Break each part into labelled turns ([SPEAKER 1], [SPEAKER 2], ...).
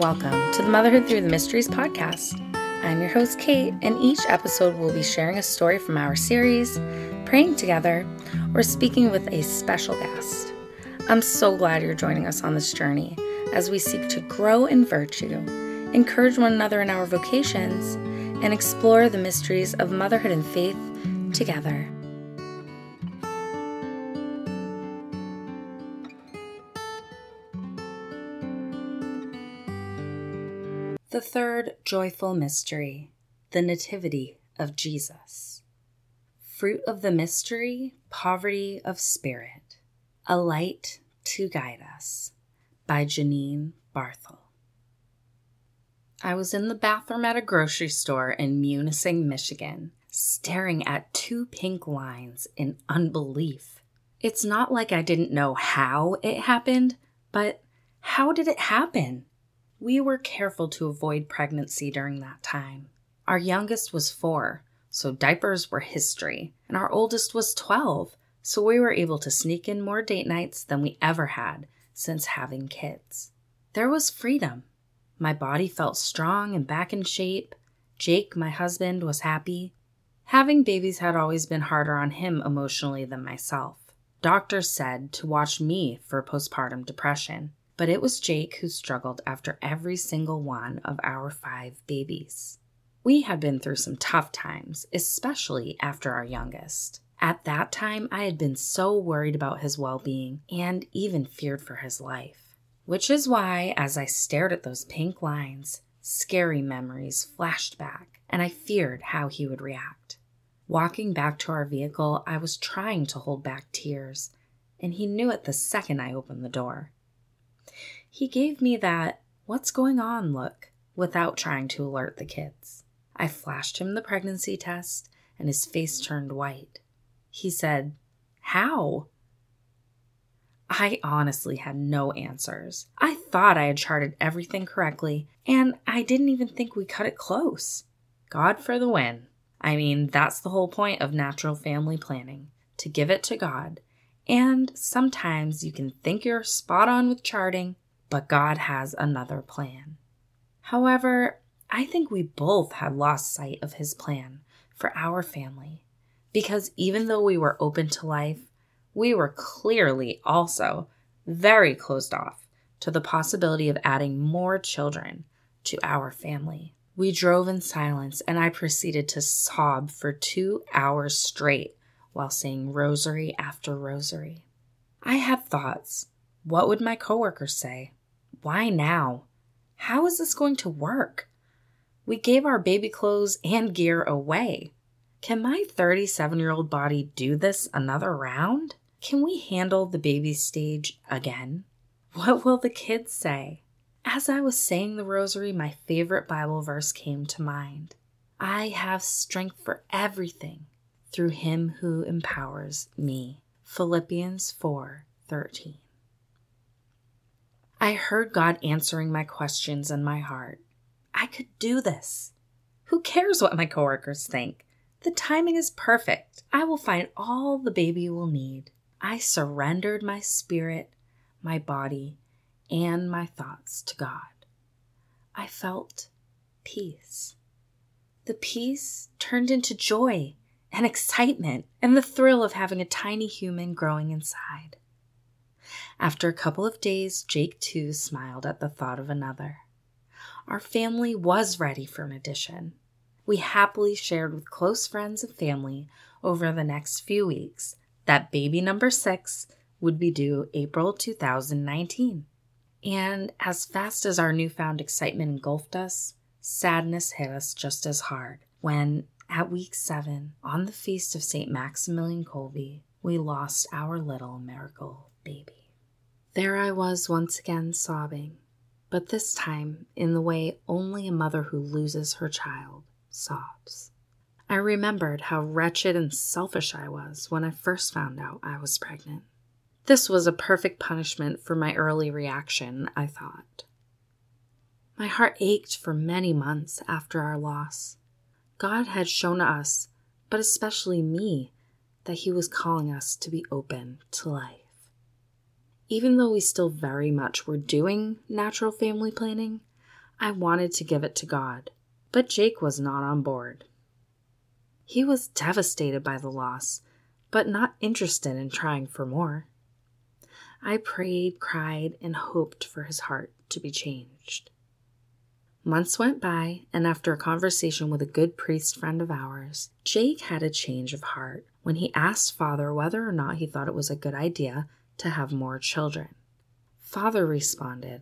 [SPEAKER 1] welcome to the Motherhood Through the Mysteries podcast. I'm your host, Kate, and each episode we'll be sharing a story from our series, praying together, or speaking with a special guest. I'm so glad you're joining us on this journey as we seek to grow in virtue, encourage one another in our vocations, and explore the mysteries of motherhood and faith together. The third joyful mystery, the Nativity of Jesus. Fruit of the mystery, poverty of spirit, a light to guide us, by Janine Barthel. I was in the bathroom at a grocery store in Munising, Michigan, staring at two pink lines in unbelief. It's not like I didn't know how it happened, but how did it happen? We were careful to avoid pregnancy during that time. Our youngest was four, so diapers were history, and our oldest was 12, so we were able to sneak in more date nights than we ever had since having kids. There was freedom. My body felt strong and back in shape. Jake, my husband, was happy. Having babies had always been harder on him emotionally than myself. Doctors said to watch me for postpartum depression but it was Jake who struggled after every single one of our five babies. We had been through some tough times, especially after our youngest. At that time, I had been so worried about his well being and even feared for his life. Which is why, as I stared at those pink lines, scary memories flashed back, and I feared how he would react. Walking back to our vehicle, I was trying to hold back tears, and he knew it the second I opened the door. He gave me that, what's going on look without trying to alert the kids. I flashed him the pregnancy test, and his face turned white. He said, How? I honestly had no answers. I thought I had charted everything correctly, and I didn't even think we cut it close. God for the win. I mean, that's the whole point of natural family planning to give it to God. And sometimes you can think you're spot on with charting, but God has another plan. However, I think we both had lost sight of His plan for our family because even though we were open to life, we were clearly also very closed off to the possibility of adding more children to our family. We drove in silence, and I proceeded to sob for two hours straight while saying rosary after rosary. I had thoughts. What would my coworkers say? Why now? How is this going to work? We gave our baby clothes and gear away. Can my 37 year old body do this another round? Can we handle the baby stage again? What will the kids say? As I was saying the rosary, my favorite Bible verse came to mind. I have strength for everything through him who empowers me. Philippians 4 13. I heard God answering my questions in my heart. I could do this. Who cares what my coworkers think? The timing is perfect. I will find all the baby will need. I surrendered my spirit, my body, and my thoughts to God. I felt peace. The peace turned into joy and excitement and the thrill of having a tiny human growing inside. After a couple of days, Jake too smiled at the thought of another. Our family was ready for an addition. We happily shared with close friends and family over the next few weeks that baby number six would be due April 2019. And as fast as our newfound excitement engulfed us, sadness hit us just as hard when, at week seven, on the feast of St. Maximilian Kolbe, we lost our little miracle baby. There I was once again sobbing, but this time in the way only a mother who loses her child sobs. I remembered how wretched and selfish I was when I first found out I was pregnant. This was a perfect punishment for my early reaction, I thought. My heart ached for many months after our loss. God had shown us, but especially me, that He was calling us to be open to life even though we still very much were doing natural family planning, I wanted to give it to God, but Jake was not on board. He was devastated by the loss, but not interested in trying for more. I prayed, cried, and hoped for his heart to be changed. Months went by, and after a conversation with a good priest friend of ours, Jake had a change of heart when he asked Father whether or not he thought it was a good idea to have more children. Father responded,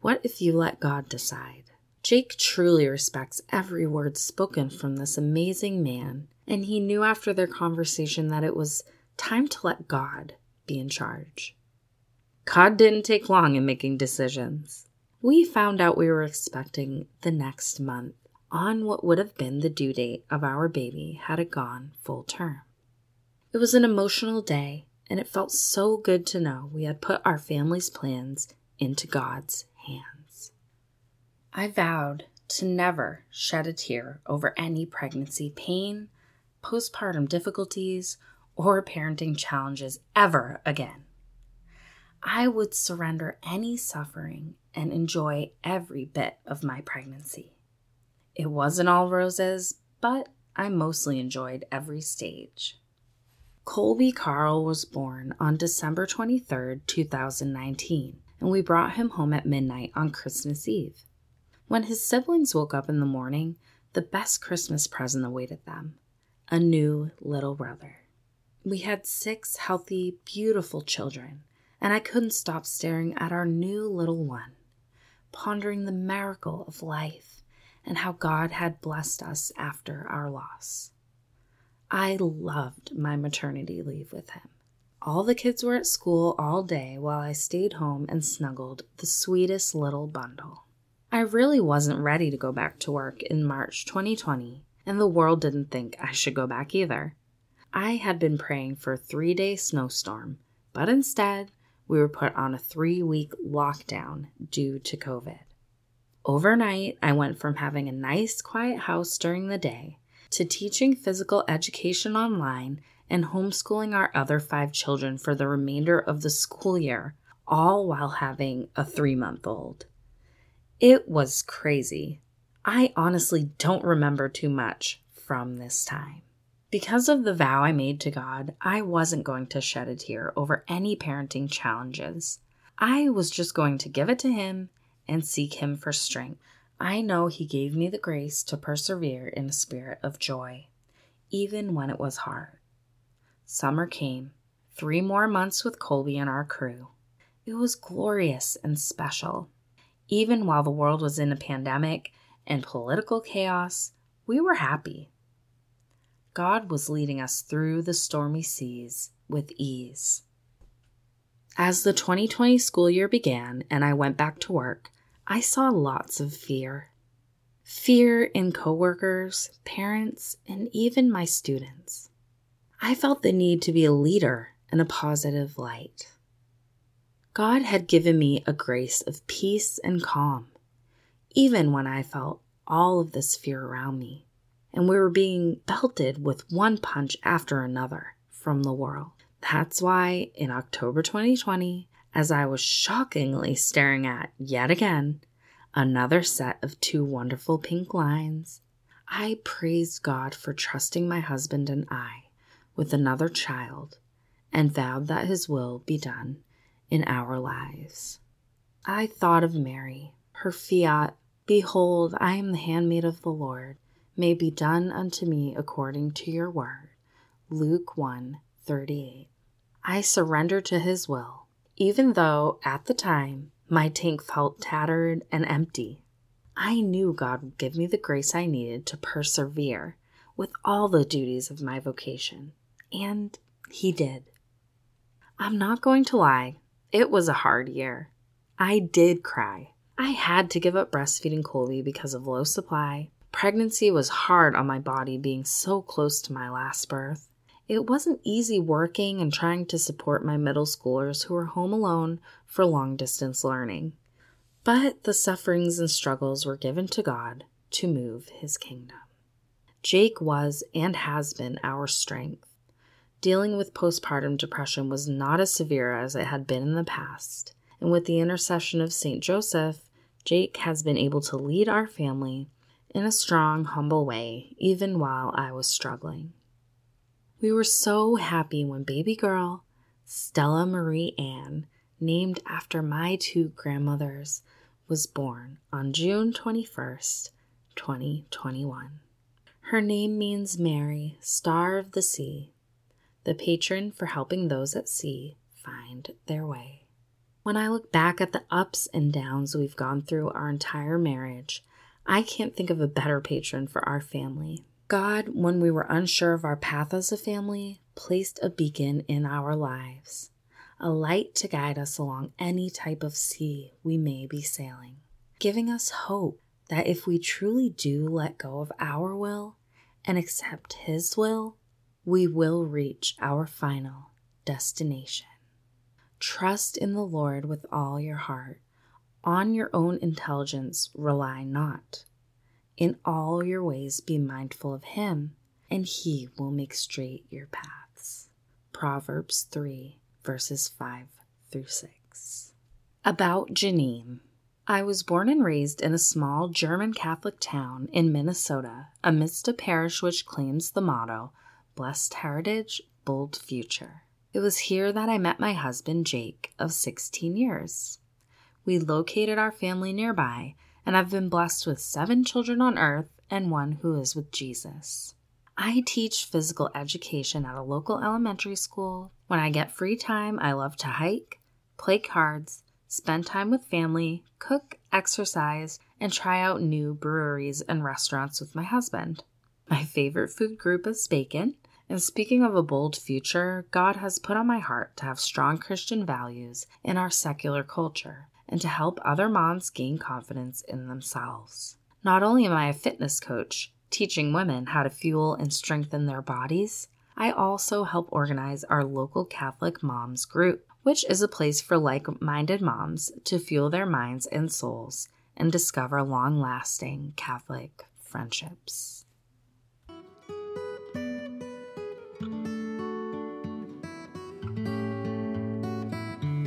[SPEAKER 1] What if you let God decide? Jake truly respects every word spoken from this amazing man, and he knew after their conversation that it was time to let God be in charge. God didn't take long in making decisions. We found out we were expecting the next month on what would have been the due date of our baby had it gone full term. It was an emotional day, and it felt so good to know we had put our family's plans into God's hands. I vowed to never shed a tear over any pregnancy pain, postpartum difficulties, or parenting challenges ever again. I would surrender any suffering and enjoy every bit of my pregnancy. It wasn't all roses, but I mostly enjoyed every stage. Colby Carl was born on December 23, 2019, and we brought him home at midnight on Christmas Eve. When his siblings woke up in the morning, the best Christmas present awaited them a new little brother. We had six healthy, beautiful children, and I couldn't stop staring at our new little one, pondering the miracle of life and how God had blessed us after our loss. I loved my maternity leave with him. All the kids were at school all day while I stayed home and snuggled the sweetest little bundle. I really wasn't ready to go back to work in March 2020, and the world didn't think I should go back either. I had been praying for a three day snowstorm, but instead, we were put on a three week lockdown due to COVID. Overnight, I went from having a nice, quiet house during the day to teaching physical education online and homeschooling our other five children for the remainder of the school year, all while having a three month old. It was crazy. I honestly don't remember too much from this time. Because of the vow I made to God, I wasn't going to shed a tear over any parenting challenges. I was just going to give it to Him and seek Him for strength. I know He gave me the grace to persevere in a spirit of joy, even when it was hard. Summer came, three more months with Colby and our crew. It was glorious and special. Even while the world was in a pandemic and political chaos, we were happy. God was leading us through the stormy seas with ease. As the 2020 school year began and I went back to work, I saw lots of fear. Fear in coworkers, parents, and even my students. I felt the need to be a leader and a positive light. God had given me a grace of peace and calm, even when I felt all of this fear around me and we were being belted with one punch after another from the world. That's why in October 2020, as I was shockingly staring at, yet again, another set of two wonderful pink lines, I praised God for trusting my husband and I with another child and vowed that his will be done in our lives. I thought of Mary, her fiat, Behold, I am the handmaid of the Lord may be done unto me according to your word. Luke 1 38. I surrender to his will, even though at the time my tank felt tattered and empty. I knew God would give me the grace I needed to persevere with all the duties of my vocation, and He did. I'm not going to lie, it was a hard year. I did cry. I had to give up breastfeeding Colby because of low supply, Pregnancy was hard on my body being so close to my last birth. It wasn't easy working and trying to support my middle schoolers who were home alone for long distance learning. But the sufferings and struggles were given to God to move his kingdom. Jake was and has been our strength. Dealing with postpartum depression was not as severe as it had been in the past, and with the intercession of St. Joseph, Jake has been able to lead our family in a strong, humble way, even while I was struggling. We were so happy when baby girl, Stella Marie Ann, named after my two grandmothers, was born on June 21st, 2021. Her name means Mary, Star of the Sea, the patron for helping those at sea find their way. When I look back at the ups and downs we've gone through our entire marriage, I can't think of a better patron for our family. God, when we were unsure of our path as a family, placed a beacon in our lives, a light to guide us along any type of sea we may be sailing, giving us hope that if we truly do let go of our will and accept His will, we will reach our final destination. Trust in the Lord with all your heart. On your own intelligence rely not. In all your ways be mindful of Him, and He will make straight your paths. Proverbs 3, verses 5 through 6. About Janine. I was born and raised in a small German Catholic town in Minnesota amidst a parish which claims the motto Blessed Heritage, Bold Future. It was here that I met my husband, Jake, of 16 years. We located our family nearby, and I've been blessed with seven children on earth and one who is with Jesus. I teach physical education at a local elementary school. When I get free time, I love to hike, play cards, spend time with family, cook, exercise, and try out new breweries and restaurants with my husband. My favorite food group is bacon, and speaking of a bold future, God has put on my heart to have strong Christian values in our secular culture and to help other moms gain confidence in themselves. Not only am I a fitness coach, teaching women how to fuel and strengthen their bodies, I also help organize our local Catholic moms group, which is a place for like minded moms to fuel their minds and souls and discover long lasting Catholic friendships.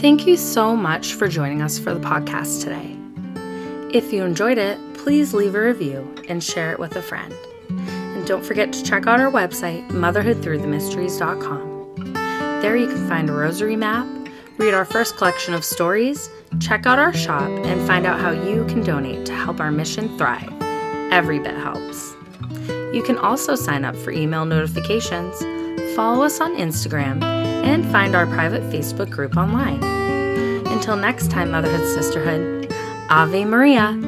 [SPEAKER 1] Thank you so much for joining us for the podcast today. If you enjoyed it, please leave a review and share it with a friend. And don't forget to check out our website, motherhoodthroughthemysteries.com. There you can find a rosary map, read our first collection of stories, check out our shop, and find out how you can donate to help our mission thrive. Every bit helps. You can also sign up for email notifications, follow us on Instagram, and find our private Facebook group online. Until next time, Motherhood Sisterhood, Ave Maria.